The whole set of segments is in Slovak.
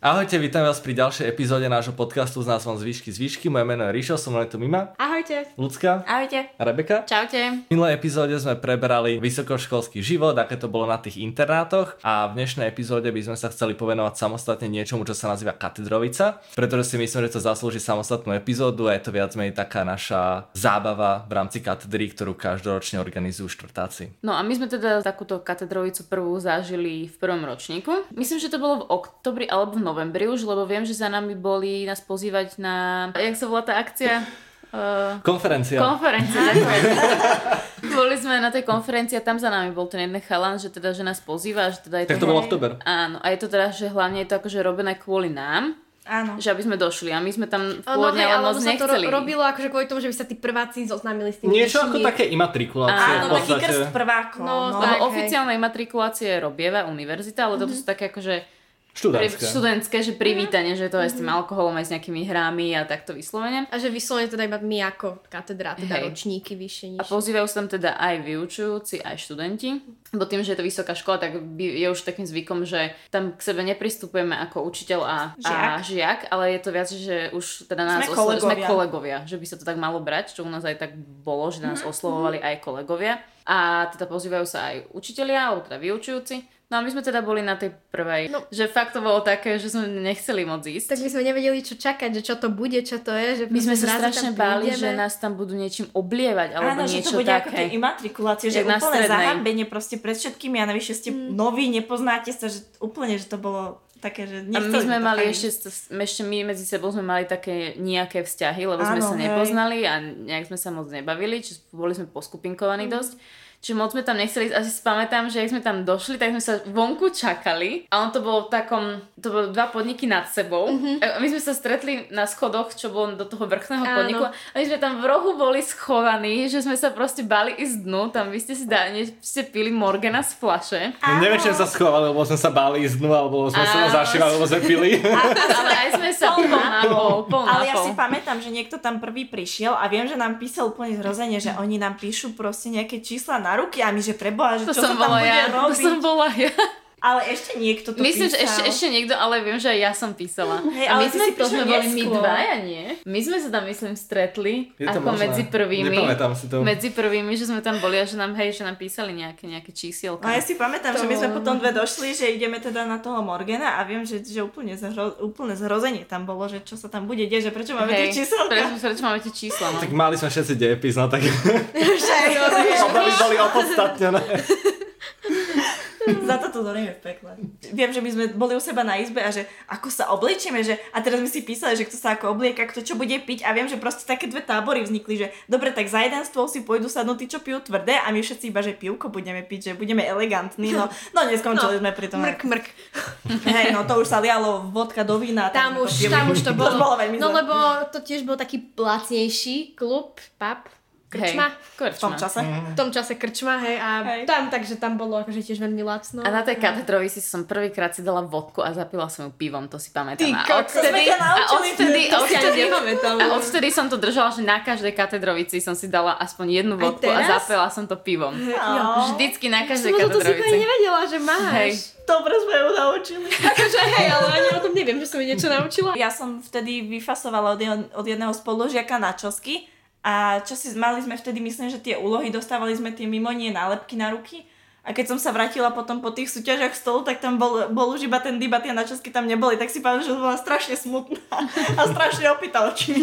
Ahojte, vítam vás pri ďalšej epizóde nášho podcastu s názvom Zvyšky zvyšky. Moje meno je Ríšo, som tu Mima. Ahojte. Lucka. Ahojte. A Rebeka. Čaute. V minulej epizóde sme preberali vysokoškolský život, aké to bolo na tých internátoch a v dnešnej epizóde by sme sa chceli povenovať samostatne niečomu, čo sa nazýva katedrovica, pretože si myslím, že to zaslúži samostatnú epizódu a je to viac menej taká naša zábava v rámci katedry, ktorú každoročne organizujú štvrtáci. No a my sme teda takúto katedrovicu prvú zažili v prvom ročníku. Myslím, že to bolo v oktobri alebo v novembri už, lebo viem, že za nami boli nás pozývať na... Jak sa volá tá akcia? Uh, konferencia. Konferencia. Boli sme na tej konferencii a tam za nami bol ten jeden chalan, že teda, že nás pozýva, že teda je tak to, to bol oktober. Áno, a je to teda, že hlavne je to akože robené kvôli nám. Áno. Že aby sme došli a my sme tam pôvodne no, ale moc nechceli. to ro- robilo akože kvôli tomu, že by sa tí prváci zoznámili s tým Niečo ako také imatrikulácie. Áno, taký krst prvákov. No, no, no oficiálne imatrikulácie robieva univerzita, ale mm-hmm. toto sú také akože Študentské. Študentské, že privítanie, že to aj s tým alkoholom, aj s nejakými hrami a takto vyslovene. A že vyslovene teda iba my ako katedra, teda Hej. ročníky vyššie, nižšie. A pozývajú sa tam teda aj vyučujúci, aj študenti. Bo tým, že je to vysoká škola, tak je už takým zvykom, že tam k sebe nepristupujeme ako učiteľ a žiak, a žiak ale je to viac, že už teda nás sme, oslo- kolegovia. sme kolegovia. Že by sa to tak malo brať, čo u nás aj tak bolo, že nás mm-hmm. oslovovali aj kolegovia. A teda pozývajú sa aj učitelia, alebo teda vyučujúci. No a my sme teda boli na tej prvej, no. že fakt to bolo také, že sme nechceli moc ísť. Tak my sme nevedeli, čo čakať, že čo to bude, čo to je. Že my sme sa strašne báli, že nás tam budú niečím oblievať, alebo Áno, niečo že to bude také. ako tie imatrikulácie, že úplne zahambenie proste pred všetkými a navyše ste mm. noví, nepoznáte sa, že úplne, že to bolo také, že A my sme mali ešte, ešte my medzi sebou sme mali také nejaké vzťahy, lebo Áno, sme sa nepoznali hej. a nejak sme sa moc nebavili, čiže boli sme poskupinkovaní mm. dosť. Čiže moc sme tam nechceli ísť. Asi si pamätám, že ak sme tam došli, tak sme sa vonku čakali. A on to bol v takom, to bolo dva podniky nad sebou. Mm-hmm. A my sme sa stretli na schodoch, čo bolo do toho vrchného Áno. podniku. A my sme tam v rohu boli schovaní, že sme sa proste bali ísť dnu. Tam vy ste si dali, ste pili Morgana z flaše. No, neviem, či sa schovali, lebo sme sa báli ísť dnu, alebo sme Áno. sa zašívali, lebo sme pili. ale aj sme sa pol na pol, pol Ale ja si pamätám, že niekto tam prvý prišiel a viem, že nám písal úplne zrozenie, že oni nám píšu proste nejaké čísla na ruky a my, že preboha, že to čo som sa tam bude ja. robiť. To som bola ja. Ale ešte niekto to Myslím, písal. že ešte, ešte niekto, ale viem, že aj ja som písala. Hej, a my ale sme to sme boli my dvaja, nie? My sme sa tam, myslím, stretli Je ako možné. medzi prvými. Nepamätám si to. Medzi prvými, že sme tam boli a že nám, hej, že nám písali nejaké, nejaké čísielka. A ja si pamätám, to... že my sme potom dve došli, že ideme teda na toho Morgana a viem, že, že úplne, zhro, úplne zhrozenie tam bolo, že čo sa tam bude deť, že prečo máme hej, tie čísla. Prečo, prečo máme tie čísla, no. Tak mali sme všetci dejepis, no tak... Obavy boli opodstatnené. Za to to zorieme v pekle. Viem, že my sme boli u seba na izbe a že ako sa obliečeme, že a teraz sme si písali, že kto sa ako oblieka, kto čo bude piť a viem, že proste také dve tábory vznikli, že dobre, tak za jeden stôl si pôjdu sadnúť tí, čo pijú tvrdé a my všetci iba, že pivko budeme piť, že budeme elegantní, no, no neskončili no, sme pri tom. Mrk, mrk. Hej, no to už sa lialo vodka do vína. Tam, už, tam už to bolo. To bolo veľmi no lebo to tiež bol taký lacnejší klub, pub, krčma. Hej, krčma. V tom čase. V tom čase krčma, hej, a hej. tam, takže tam bolo akože tiež veľmi lacno. A na tej katedrovi si som prvýkrát si dala vodku a zapila som ju pivom, to si pamätám. Ty, a odtedy, a odtedy, to odtedy, a odtedy som to držala, že na každej katedrovici som si dala aspoň jednu vodku a zapila som to pivom. Oh. Vždycky na každej katedrovici. Som to si nevedela, že máš. Hej. Dobre sme ju naučili. akože hej, ale ani o tom neviem, že som mi niečo naučila. Ja som vtedy vyfasovala od, jedného, od jedného spolužiaka na čosky a čo si mali sme vtedy, myslím, že tie úlohy dostávali sme tie mimo nie nálepky na ruky. A keď som sa vrátila potom po tých súťažiach stolu, tak tam bol, bol už iba ten dybat, tie načasky tam neboli, tak si pamätám, že bola strašne smutná a strašne opýta oči.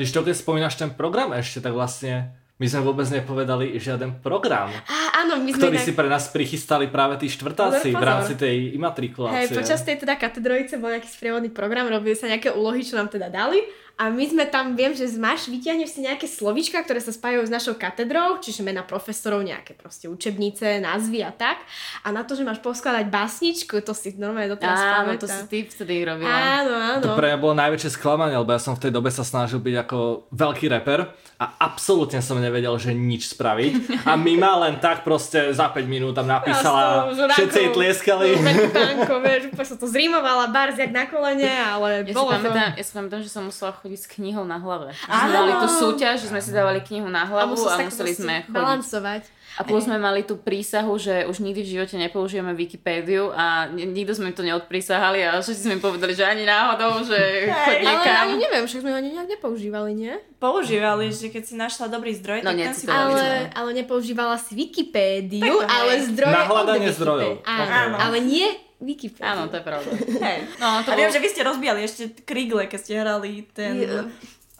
Když to, keď spomínaš ten program ešte, tak vlastne my sme vôbec nepovedali žiaden program, Á, áno, my sme ktorý tak... si pre nás prichystali práve tí štvrtáci v rámci tej imatrikulácie. Hej, počas tej teda katedrojice bol nejaký sprievodný program, robili sa nejaké úlohy, čo nám teda dali a my sme tam, viem, že máš, vyťahneš si nejaké slovíčka, ktoré sa spájajú s našou katedrou, čiže mena profesorov, nejaké proste učebnice, názvy a tak. A na to, že máš poskladať básničku, to si normálne doteraz Áno, to si ty vtedy robila. Áno, áno. To pre mňa bolo najväčšie sklamanie, lebo ja som v tej dobe sa snažil byť ako veľký reper a absolútne som nevedel, že nič spraviť. A Mima len tak proste za 5 minút tam napísala, Ja všetci jej tlieskali. Tanko, vieš, úplne som to zrímovala, bars jak na kolene, ale Ja si, bolo to... pamätám, ja si pamätám, že som musela chodiť keby s knihou na hlave. Sme mali tú súťaž, že sme si dávali knihu na hlavu a, a museli sme chodiť. balancovať. A plus sme mali tú prísahu, že už nikdy v živote nepoužijeme Wikipédiu a nikto sme to neodprísahali a všetci sme povedali, že ani náhodou, že chod niekam. Ale ani neviem, však sme ho ani nejak nepoužívali, nie? Používali, že keď si našla dobrý zdroj, no, tak ten si ale, ale nepoužívala si Wikipédiu, ale zdroje Na hľadanie zdrojov. Áno, Áno. ale nie Wikipédia. Áno, to je pravda. Hej. No, to A viem, že vy ste rozbíjali ešte krigle, keď ste hrali ten... Je.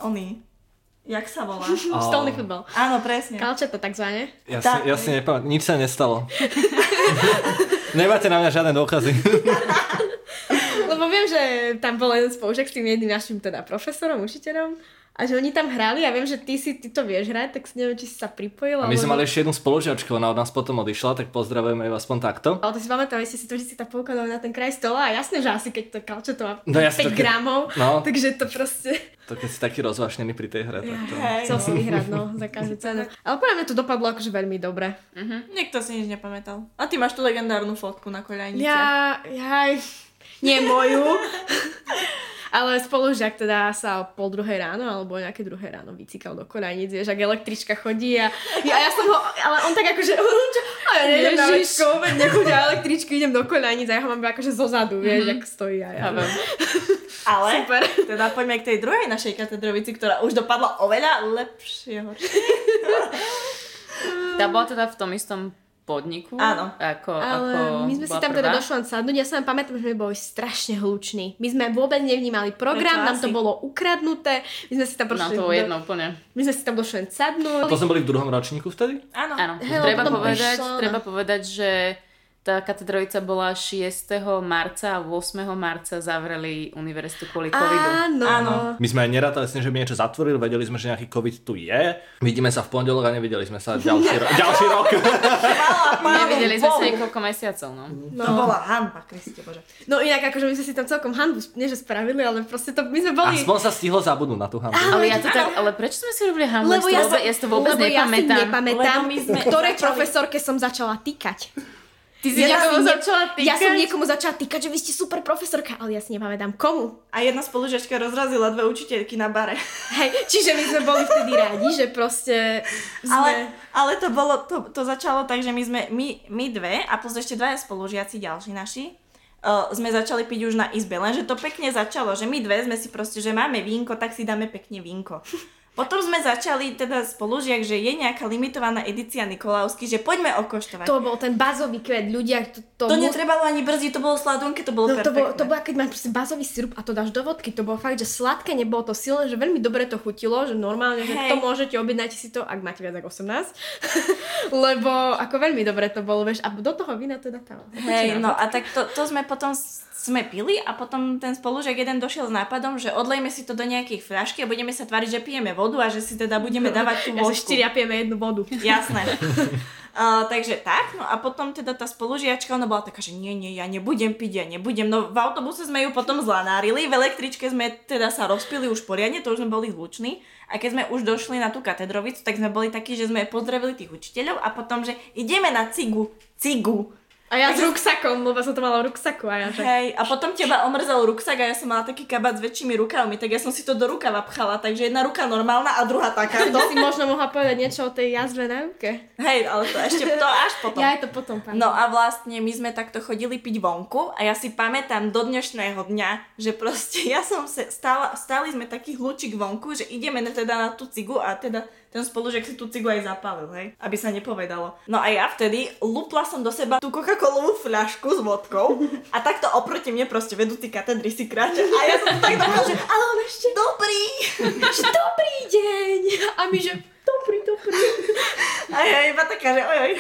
Oný. Jak sa volá? Stolný futbal. Áno, presne. Kalčeta takzvané. Ja Tak. si, ja si nepamätám, nič sa nestalo. Nemáte na mňa žiadne dôkazy. Lebo viem, že tam bol jeden spolužiak s tým jedným našim teda profesorom, učiteľom. A že oni tam hrali a viem, že ty si ty to vieš hrať, tak si neviem, či si sa pripojil. A my sme mali ešte jednu spolužiačku, ona od nás potom odišla, tak pozdravujeme ju aspoň takto. Ale to si pamätám, ste si to, že si tam poukladali na ten kraj stola a jasné, že asi keď to kalčo to má No 5 jasne, to keď- gramov, no. takže to proste To keď si taký rozvášnený pri tej hre, tak to... Hej, chcel si vyhrať, no, za každú cenu. Ale podľa mňa to dopadlo akože veľmi dobre. Niekto si nič nepamätal. A ty máš tú legendárnu fotku na koľajnice. Ja, jaj, nie moju. Ale spolužiak teda sa o pol druhej ráno alebo o nejaké druhé ráno vycikal do koľajnic, vieš, ak električka chodí a ja, ja som ho, ale on tak akože, a ja nejdem na veď nechodia električky, idem do koľajnic a ja ho mám akože zo zadu, vieš, jak stojí a ja. Chápem. Ale Super. teda poďme k tej druhej našej katedrovici, ktorá už dopadla oveľa lepšie. Tá bola teda v tom istom podniku. Áno. Ako, Ale ako my sme si tam teda prvá. došli len sadnúť, ja sa len pamätám, že sme boli strašne hluční. My sme vôbec nevnímali program, Prečo nám to bolo ukradnuté, my sme si tam No prošli, to do- jedno úplne. my sme si tam došli len sadnúť. To sme boli v druhom ročníku vtedy? Áno. Áno, Hej, treba povedať, prišla- treba povedať, že tá katedrovica bola 6. marca a 8. marca zavreli univerzitu kvôli covidu. Áno. Áno. My sme aj nerátali s tým, že by niečo zatvorili, vedeli sme, že nejaký covid tu je. Vidíme sa v pondelok a nevideli sme sa ďalší, ro- ďalší rok. Nevideli sme sa niekoľko mesiacov, no. No. To bola hanba, Kriste Bože. No inak akože my sme si tam celkom hanbu, nie že spravili, ale proste to, my sme boli... Aspoň sa stihlo zabudnúť na tú hambu. Ale ja to tak, ale prečo sme si robili hambu? Lebo ja, vôbec, ja to vôbec lebo nepamätám. Ja si nepamätám, Lebo my sme ktorej začali- profesorke som začala týkať. Ty si Ja niekomu začala týkať? Ja som niekomu začala týkať, že vy ste super profesorka, ale ja si nepamätám komu. A jedna spolužiačka rozrazila dve učiteľky na bare. Hej, čiže my sme boli vtedy rádi, že proste sme... Ale, ale to bolo, to, to začalo tak, že my sme, my, my dve a plus ešte dvaja spolužiaci ďalší naši, uh, sme začali piť už na izbe, lenže to pekne začalo, že my dve sme si proste, že máme vínko, tak si dáme pekne vínko. Potom sme začali teda spolužiak, že je nejaká limitovaná edícia Nikolausky, že poďme okoštovať. To, bol ten bazový kvet, ľudia, to, to, to netrebalo ani brzdiť, to bolo sladunké, to bolo No to bolo, to bolo, keď máš bazový sirup a to dáš do vodky, to bolo fakt, že sladké, nebolo to silné, že veľmi dobre to chutilo, že normálne, že Hej. to môžete, objednajte si to, ak máte viac ako 18. Lebo ako veľmi dobre to bolo, vieš, a do toho vína teda tá. Hej, no a tak to, to sme potom sme pili a potom ten spolužiak jeden došiel s nápadom, že odlejme si to do nejakých fľašky a budeme sa tváriť, že pijeme vodu a že si teda budeme dávať tú Ja sa vodku. štyria pijeme jednu vodu. Jasné. Uh, takže tak, no a potom teda tá spolužiačka, ona bola taká, že nie, nie, ja nebudem piť, ja nebudem. No v autobuse sme ju potom zlanárili, v električke sme teda sa rozpili už poriadne, to už sme boli hluční. A keď sme už došli na tú katedrovicu, tak sme boli takí, že sme pozdravili tých učiteľov a potom, že ideme na cigu, cigu. A ja s ruksakom, lebo som to mala v ruksaku a ja že... Hej, a potom teba omrzal ruksak a ja som mala taký kabát s väčšími rukavmi, tak ja som si to do rukava pchala, takže jedna ruka normálna a druhá takáto. To si možno mohla povedať niečo o tej jazve na ruke. Hej, ale to ešte to až potom. Ja je to potom, pán. No a vlastne my sme takto chodili piť vonku a ja si pamätám do dnešného dňa, že proste ja som sa stála, stáli sme taký hlučík vonku, že ideme teda na tú cigu a teda ten spolužiak si tú cigu aj zapálil, hej, aby sa nepovedalo. No a ja vtedy lupla som do seba tú Coca-Colovú fľašku s vodkou a takto oproti mne proste vedúci katedry si kráča a ja som to tak dokonal, že ale on ešte dobrý. že dobrý deň! A my že dobrý, dobrý. A ja iba taká, že ojoj.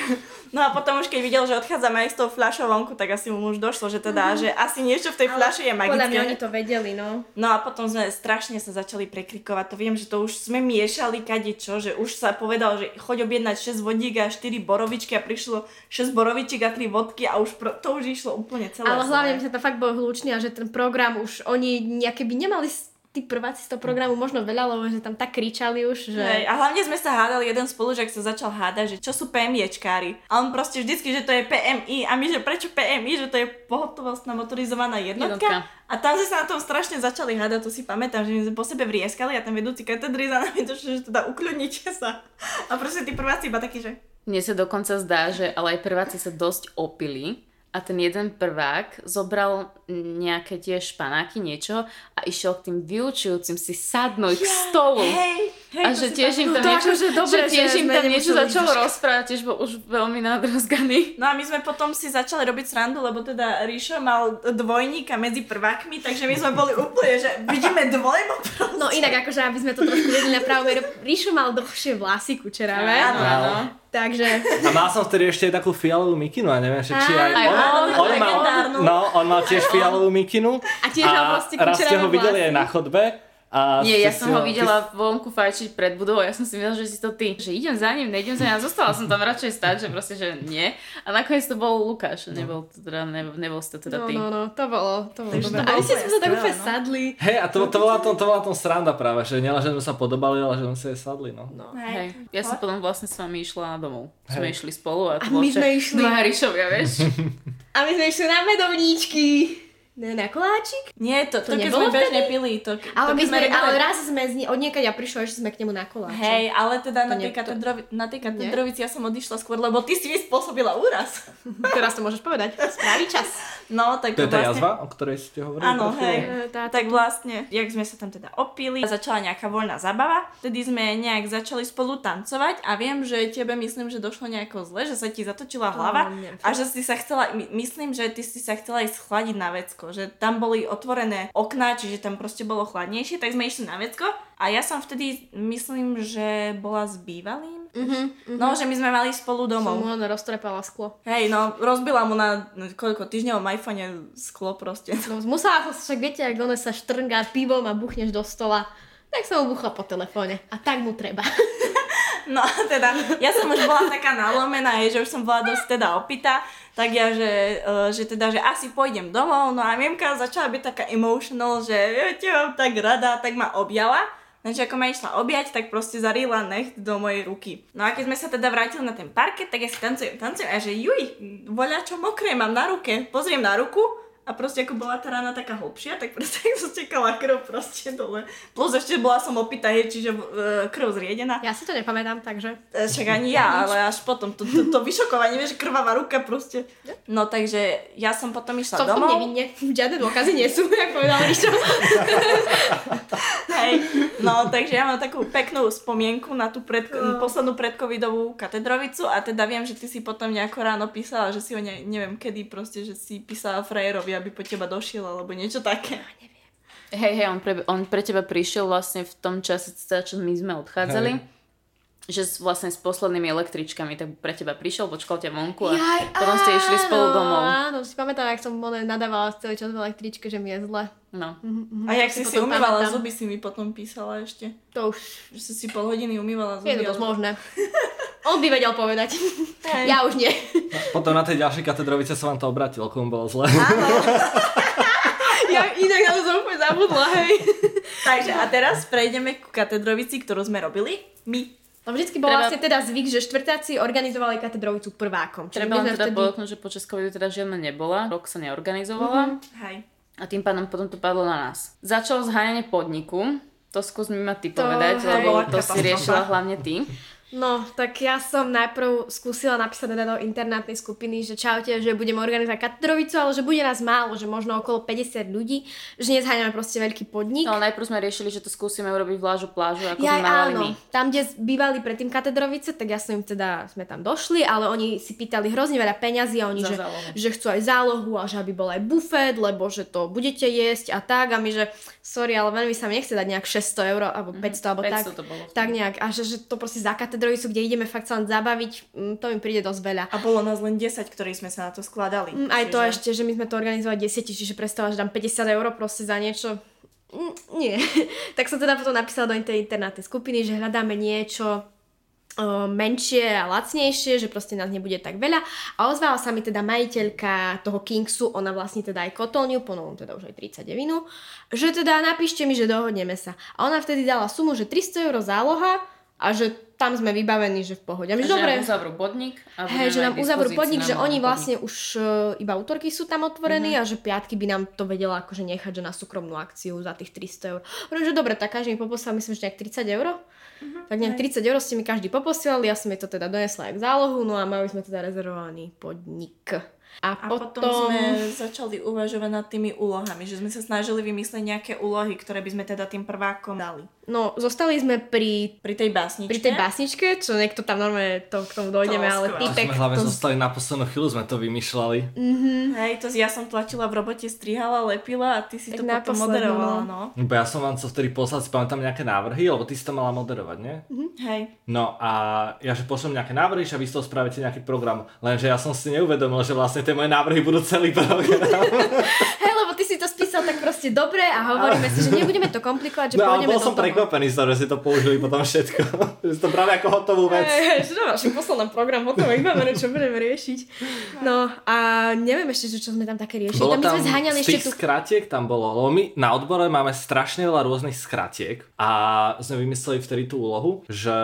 No a potom už keď videl, že odchádzame aj s tou fľašou vonku, tak asi mu už došlo, že teda, že asi niečo v tej fľaši je magické. Podľa mňa oni to vedeli, no. No a potom sme strašne sa začali prekrikovať. To viem, že to už sme miešali kadečo, že už sa povedal, že choď objednať 6 vodík a 4 borovičky a prišlo 6 borovičiek a 3 vodky a už pro, to už išlo úplne celé. Ale hlavne sme to fakt boli hluční a že ten program už oni nejaké by nemali tí prváci z toho programu možno veľa, lebo že tam tak kričali už, že... Hej, a hlavne sme sa hádali, jeden spolužiak sa začal hádať, že čo sú PMIčkári. A on proste vždycky, že to je PMI a my, že prečo PMI, že to je pohotovostná motorizovaná jednotka. jednotka. A tam sme sa na tom strašne začali hádať, to si pamätám, že my sme po sebe vrieskali a ten vedúci katedry za nami došiel, že teda ukľudnite sa. A proste tí prváci iba takí, že... Mne sa dokonca zdá, že ale aj prváci sa dosť opili a ten jeden prvák zobral nejaké tie španáky, niečo a išiel k tým vyučujúcim si sadnúť yeah, k stolu. Hej, hej, a že tiež im tam niečo, že, dobre, že tiež im tam niečo začalo rozprávať, tiež bol už veľmi nadrozganý. No a my sme potom si začali robiť srandu, lebo teda Ríšo mal dvojníka medzi prvákmi, takže my sme boli úplne, že vidíme dvojmo No inak akože, aby sme to trošku vedeli na pravú Ríšo mal dlhšie vlasy kučeravé. Áno, áno. Takže... A mal som vtedy ešte takú fialovú mikinu a neviem, že či aj, aj on, on, on, mal, no, on mal tiež fialovú mikinu. A tiež proste raz ste ho videli aj na chodbe a Nie, ja som ho videla vonku fajčiť pred budovou, ja som si myslela, že si to ty. Že idem za ním, nejdem za ním a zostala som tam radšej stať, že proste, že nie. A nakoniec to bol Lukáš, no. nebol, teda, nebol, nebol to teda ty. No, no, no, to bolo, to bolo dobré. A vy ste sa tak úplne no. sadli. Hej, a to, to, bola tom, to bola tom sranda práve, že nielen, že sme sa podobali, ale že sme sa sadli, no. no. Hej. Ja som potom vlastne s vami išla domov. Hej. Sme išli spolu a to a my sme išli... Dva Hrišovia, vieš. a my sme išli na medovníčky. Ne, na koláčik? Nie, to, to, to keď sme bežne pili. To, ale, to, my sme, regulárne... ale raz sme z, od niekaď ja prišla, že sme k nemu na koláčik. Hej, ale teda to na, tej katedrovi, na tej katedrovici ja som odišla skôr, lebo ty si mi spôsobila úraz. Teraz to môžeš povedať. Správny čas. No, tak to je tá vlastne... jazva, o ktorej ste hovorili? Áno, hej. Tá, tak vlastne, jak sme sa tam teda opili, začala nejaká voľná zabava, vtedy sme nejak začali spolu tancovať a viem, že tebe myslím, že došlo nejako zle, že sa ti zatočila hlava a že si sa chcela, myslím, že ty si sa chcela ísť chladiť na vecko, že tam boli otvorené okná, čiže tam proste bolo chladnejšie, tak sme išli na vecko a ja som vtedy, myslím, že bola s bývalým. Uh-huh, uh-huh. No, že my sme mali spolu domov. Som mu len roztrepala sklo. Hej, no, rozbila mu na no, koľko týždňovom iPhone sklo proste. No, musela som však, viete, ak ono sa štrngá pivom a buchneš do stola, tak som mu buchla po telefóne. A tak mu treba. No teda, ja som už bola taká nalomená, že už som bola dosť teda opýta, tak ja, že, uh, že teda, že asi pôjdem domov, no a Miemka začala byť taká emotional, že ja ťa mám tak rada, tak ma objala. Takže ako ma išla objať, tak proste zarila necht do mojej ruky. No a keď sme sa teda vrátili na ten parket, tak ja si tancujem, tancujem a že juj, voľa čo mokré mám na ruke. Pozriem na ruku a proste ako bola tá rána taká hlbšia, tak proste som stekala krv proste dole. Plus ešte bola som je, čiže uh, krv zriedená. Ja si to nepamätám, takže... E, však ani ja, ale až potom to, to, to vyšokovanie, vieš, krvavá ruka proste. No takže ja som potom išla som domov. Som nevinne, žiadne dôkazy nie sú, jak povedal Ríšo. Hej, no takže ja mám takú peknú spomienku na tú pred, no. poslednú predcovidovú katedrovicu a teda viem, že ty si potom nejako ráno písala, že si ho ne, neviem kedy proste, že si písala frajerovi, aby po teba došiel, alebo niečo také. Neviem. Hej, hej, on pre, on pre teba prišiel vlastne v tom čase, čo my sme odchádzali. Hej že s, vlastne s poslednými električkami, tak pre teba prišiel, počkal ťa vonku a Jaj, potom ste išli spolu domov. Áno, si pamätám, jak som nadávala celý čas v električke, že mi je zle. No. Mm-hmm. A jak si si umývala pamätám. zuby, si mi potom písala ešte. To už. Že si si pol hodiny umývala zuby. Je to dosť možné. On by vedel povedať. Hey. Ja už nie. Potom na tej ďalšej katedrovice sa vám to obratilo, komu bolo zle. Áno. ja inak na to som úplne zabudla, hej. Takže a teraz prejdeme ku katedrovici, ktorú sme robili. My No vždycky bol treba... vlastne teda zvyk, že štvrtáci organizovali katedrovicu prvákom. Treba len teda vtedy... podotknúť, že počas covidu teda žiadna nebola, rok sa neorganizovala. Mm-hmm. Hej. A tým pádom potom to padlo na nás. Začalo zháňanie podniku, to skús mi ma ty to, povedať, hej, lebo to si riešila hlavne ty. No, tak ja som najprv skúsila napísať teda do internátnej skupiny, že čaute, že budeme organizovať katedrovicu, ale že bude nás málo, že možno okolo 50 ľudí, že nezháňame proste veľký podnik. No, najprv sme riešili, že to skúsime urobiť v Lážu plážu, ako ja, sme mávali my. Tam, kde bývali predtým katedrovice, tak ja som im teda, sme tam došli, ale oni si pýtali hrozne veľa peňazí a oni, že, že chcú aj zálohu a že aby bol aj bufet, lebo že to budete jesť a tak a my, že sorry, ale veľmi sa mi nechce dať nejak 600 eur alebo 500 mm, alebo 500 tak, to bolo. tak nejak a že, že to proste za katedrovicu, kde ideme fakt sa len zabaviť, mm, to mi príde dosť veľa. A bolo nás len 10, ktorí sme sa na to skladali. Mm, aj čiže... to ešte, že my sme to organizovali 10, čiže predstava, že dám 50 eur proste za niečo. Mm, nie. tak som teda potom napísala do tej internátnej skupiny, že hľadáme niečo menšie a lacnejšie, že proste nás nebude tak veľa. A ozvala sa mi teda majiteľka toho Kingsu, ona vlastní teda aj kotolňu, ponovom teda už aj 39, že teda napíšte mi, že dohodneme sa. A ona vtedy dala sumu, že 300 eur záloha a že tam sme vybavení, že v pohode. A že dobre, nám uzavrú podnik. A hey, že nám uzavrú podnik, že oni vlastne podnik. už uh, iba útorky sú tam otvorení uh-huh. a že piatky by nám to vedela akože nechať, že na súkromnú akciu za tých 300 eur. Hovorím, že dobre, tak každý mi poposlal, myslím, že nejak 30 eur. Uh-huh. Tak nejak 30 eur ste mi každý poposielali, ja som jej to teda donesla aj k zálohu, no a mali sme teda rezervovaný podnik. A, a potom... potom sme začali uvažovať nad tými úlohami, že sme sa snažili vymyslieť nejaké úlohy, ktoré by sme teda tým prvákom dali. No, zostali sme pri... Pri tej básničke. Pri tej básničke, čo niekto tam normálne to, k tomu dojdeme, to ale týpek... sme hlavne to... zostali na poslednú chvíľu, sme to vymýšľali. Mm-hmm. Hej, to ja som tlačila v robote, strihala, lepila a ty si tak to potom moderovala, no. no. Bo ja som vám co vtedy poslal, si pamätám nejaké návrhy, lebo ty si to mala moderovať, nie? Mm-hmm. Hej. No a ja že pošlem nejaké návrhy, že vy z toho spravíte nejaký program. Lenže ja som si neuvedomil, že vlastne tie moje návrhy budú celý program. Hej, lebo ty si to spísal tak proste dobre a hovoríme si, že nebudeme to komplikovať, že no, pôjdeme bol som prekvapený toho, že si to použili potom všetko. že si to brali ako hotovú vec. Hej, že no, však poslal nám program hotové, vybavené, čo budeme riešiť. No a neviem ešte, že čo sme tam také riešili. Bolo tam, tam sme zháňali z tých tu... skratiek tam bolo, lebo my na odbore máme strašne veľa rôznych skratiek a sme vymysleli vtedy tú úlohu, že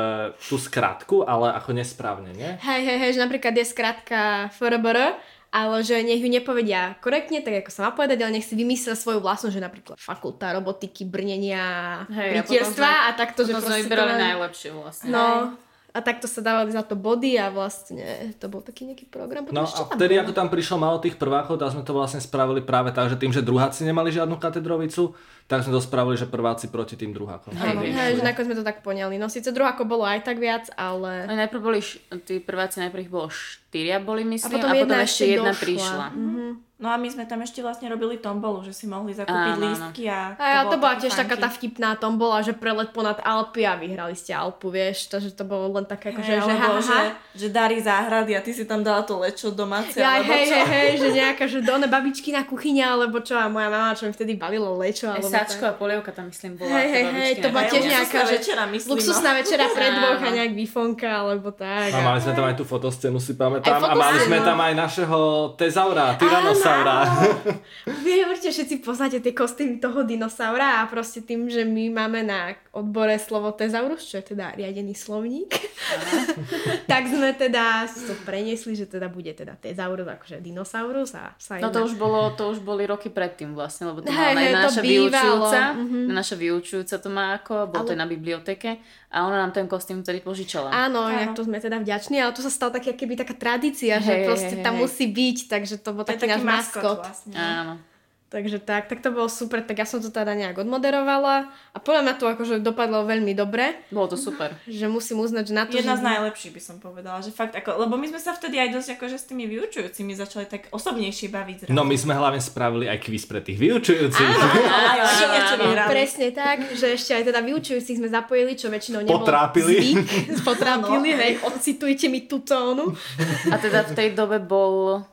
tú skratku, ale ako nesprávne, nie? Hej, hej, hej, že napríklad je skratka FRBR, ale že nech ju nepovedia korektne, tak ako sa má povedať, ale nech si vymyslia svoju vlastnú, že napríklad fakulta robotiky, brnenia, Hej, rytierstva a, a takto, že proste... vybrali to... najlepšie vlastne. No, a takto sa dávali za to body a vlastne to bol taký nejaký program. Potom no a vtedy, ako tam prišlo malo tých prvákov, tak sme to vlastne spravili práve tak, že tým, že druháci nemali žiadnu katedrovicu, tak sme to spravili, že prváci proti tým druhákom. Hej, že nakoniec sme to tak poňali. No síce druháko bolo aj tak viac, ale... Ale najprv boli, tí prváci najprv ich bolo štyria boli myslím a potom, a potom ešte jedna došla. prišla. Mm-hmm. No a my sme tam ešte vlastne robili tombolu, že si mohli zakúpiť áno, lístky a... A to, to bola tiež taká tá vtipná tombola, že prelet ponad Alpy a vyhrali ste Alpu, vieš, takže to bolo len také ako, hey, že, že, ha, že, že darí záhrady a ty si tam dala to lečo domáce, ja, alebo hej, čo? Hej, hej, že nejaká, že dole babičky na kuchyňa, alebo čo a moja mama, čo mi vtedy balilo lečo, alebo... Sačko a polievka tam myslím bola. Hej, hej, hej, to bola tiež nejaká, že večera, myslím, luxusná no. večera pre dvoch a nejak výfonka, alebo tak. A mali sme tam aj tú fotoscénu, si pamätám, a mali sme tam aj našeho tezaura, tyrannosaura. Vy určite všetci poznáte tie kostýmy toho dinosaura a proste tým, že my máme na odbore slovo tezaurus, čo je teda riadený slovník, tak sme teda to preniesli, že teda bude teda tezaurus, akože dinosaurus a sa No to už, bolo, to už boli roky predtým vlastne, lebo to hey, mala hey, naša vyučujúca, mm-hmm. naša vyučujúca to má ako, bol Ale... to na biblioteke a ona nám ten kostým vtedy požičala. Áno, inak to sme teda vďační, ale to sa stalo také, keby taká tradícia, hey, že proste hey, tam hey. musí byť, takže to bol taký, taký náš maskot. Vlastne. Áno. Takže tak, tak to bolo super, tak ja som to teda nejak odmoderovala a podľa mňa to akože dopadlo veľmi dobre. Bolo to super. Že musím uznať, že na to... Jedna že... z najlepších by som povedala, že fakt ako, lebo my sme sa vtedy aj dosť akože s tými vyučujúcimi začali tak osobnejšie baviť. Zrazu. No my sme hlavne spravili aj kvíz pre tých vyučujúcich. Áno, áno, áno, áno, presne tak, že ešte aj teda vyučujúcich sme zapojili, čo väčšinou nebolo Potrápili. zvyk. Potrápili, hej, odcitujte mi tú tónu. A teda v tej dobe bol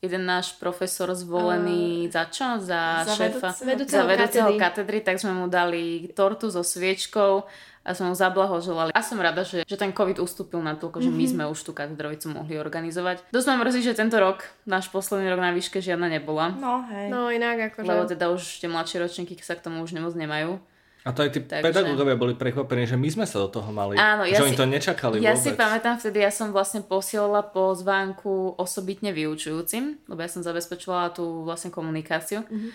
jeden náš profesor zvolený uh, za čo? Za, za šéfa, vedúceho, za vedúceho katedry. katedry, tak sme mu dali tortu so sviečkou a sme mu zablahoželali. A som rada, že, že ten COVID ustúpil na toľko, mm-hmm. že my mhm. sme už tú katedrovicu mohli organizovať. Dosť ma mrzí, že tento rok, náš posledný rok na výške, žiadna nebola. No hej. No inak akože... Lebo teda už tie mladšie ročníky sa k tomu už nemoc nemajú. A to aj tí Takže... pedagógovia boli prekvapení, že my sme sa do toho mali. Áno, ja že si, oni to nečakali Ja vôbec. si pamätám vtedy, ja som vlastne posielala pozvánku osobitne vyučujúcim, lebo ja som zabezpečovala tú vlastne komunikáciu. Mm-hmm.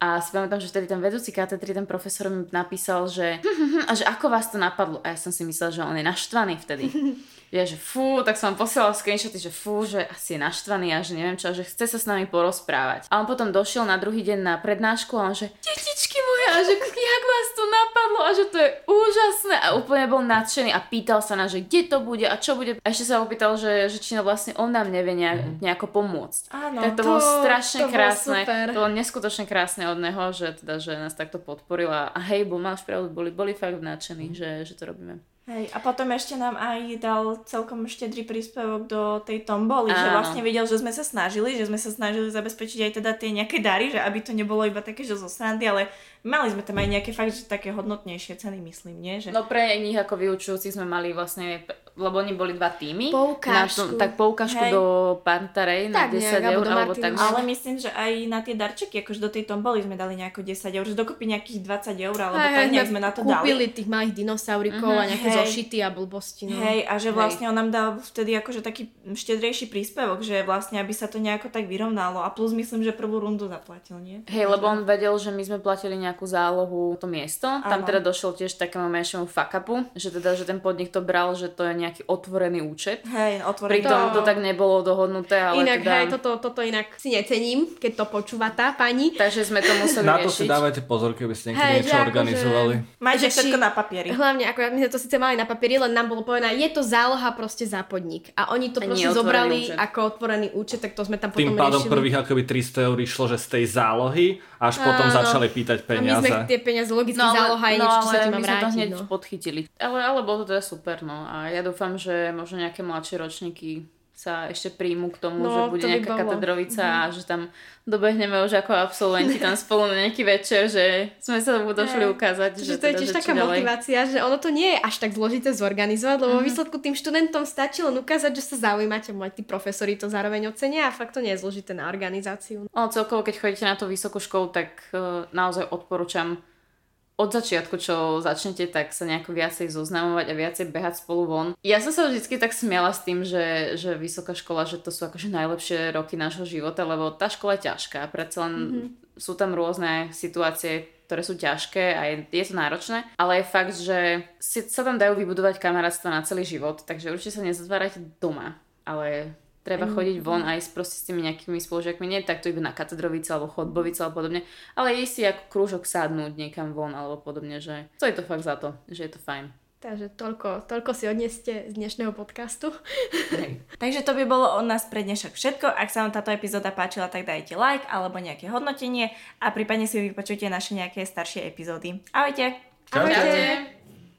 A si pamätám, že vtedy ten vedúci katedry, ten profesor mi napísal, že a že ako vás to napadlo. A ja som si myslela, že on je naštvaný vtedy. Ja, že fú, tak som vám posielala screenshoty, že fú, že asi je naštvaný a že neviem čo, že chce sa s nami porozprávať. A on potom došiel na druhý deň na prednášku a on že detičky moje, a že jak vás to napadlo a že to je úžasné a úplne bol nadšený a pýtal sa na, že kde to bude a čo bude. A ešte sa opýtal, že, že či vlastne on nám nevie nejak, mhm. nejako pomôcť. Áno, tak to, to bolo strašne to krásne. Bolo to bolo neskutočne krásne od neho, že teda, že nás takto podporila a hej, bol máš pravdu, boli, boli fakt nadšení, že, že to robíme. Hej, a potom ešte nám aj dal celkom štedrý príspevok do tej tomboly, Áno. že vlastne videl, že sme sa snažili, že sme sa snažili zabezpečiť aj teda tie nejaké dary, že aby to nebolo iba také, že zo srandy, ale mali sme tam aj nejaké fakt, že také hodnotnejšie ceny, myslím, nie? Že... No pre nich ako vyučujúci sme mali vlastne lebo oni boli dva týmy. Poukážku. Na tak poukážku Hej. do Pantarej na Tak 10 nejak, alebo eur, alebo Martinu. tak. Ale myslím, že aj na tie darčeky, akože do tej tomboli sme dali nejako 10 eur, že dokopy nejakých 20 eur, alebo Hej, tak hej, nejak sme na to kúpili dali. tých malých dinosaurikov a nejaké Hej. zošity a blbosti. No. Hej, a že Hej. vlastne on nám dal vtedy akože taký štedrejší príspevok, že vlastne aby sa to nejako tak vyrovnalo a plus myslím, že prvú rundu zaplatil, nie? Hej, lebo on vedel, že my sme platili nejakú zálohu to miesto. Tam Áno. teda došiel tiež takému menšiemu fuck upu, že teda, že ten podnik to bral, že to je nejaký otvorený účet. Hej, otvorený. Pritom to To- tak nebolo dohodnuté, ale inak, teda... hej, toto, toto inak si necením, keď to počúva tá pani. Takže sme to museli Na to si riešiť. dávajte pozor, keby ste niekedy Hej, niečo že organizovali. Máte že všetko či- na papieri. Hlavne, ako my sme to síce mali na papieri, len nám bolo povedané, je to záloha proste za podnik. A oni to A proste zobrali účet. ako otvorený účet, tak to sme tam Tým potom pádom riešili. prvých akoby 300 eur išlo, že z tej zálohy, až potom Áno. začali pýtať A my sme peniaze. tie peniaze, logicky No ale, záloha je no, niečo, čo sa ti má my sme to vrátiť. hneď No. podchytili. Ale, ale bolo to teda super, no. A ja dúfam, že možno nejaké mladšie ročníky sa ešte príjmu k tomu, No, že bude to nejaká katedrovica a že tam dobehneme už ako absolventi tam spolu na nejaký večer, že sme sa tomu došli Hej. ukázať. Že že to je teda, tiež že taká ďalej. motivácia, že ono to nie je až tak zložité zorganizovať, lebo Mhm. výsledku tým študentom stačí len ukázať, že sa zaujímate, aj tí profesori to zároveň ocenia a fakt to nie je zložité na organizáciu. No celkovo, keď chodíte na tú vysokú školu, tak uh, naozaj odporúčam od začiatku, čo začnete, tak sa nejako viacej zoznamovať a viacej behať spolu von. Ja som sa vždy tak smiala s tým, že, že vysoká škola, že to sú akože najlepšie roky nášho života, lebo tá škola je ťažká, predsa len mm-hmm. sú tam rôzne situácie, ktoré sú ťažké a je, je to náročné, ale je fakt, že si, sa tam dajú vybudovať kamarátstva na celý život, takže určite sa nezatvárajte doma, ale treba chodiť von aj s, proste s tými nejakými spolužiakmi, nie takto iba na katedrovice alebo chodbovice alebo podobne, ale ísť si ako krúžok sadnúť niekam von alebo podobne, že to je to fakt za to, že je to fajn. Takže toľko, toľko si odneste z dnešného podcastu. Hej. Takže to by bolo od nás pre dnešok všetko. Ak sa vám táto epizóda páčila, tak dajte like alebo nejaké hodnotenie a prípadne si vypočujte naše nejaké staršie epizódy. Ahojte! Čaute. Ahojte.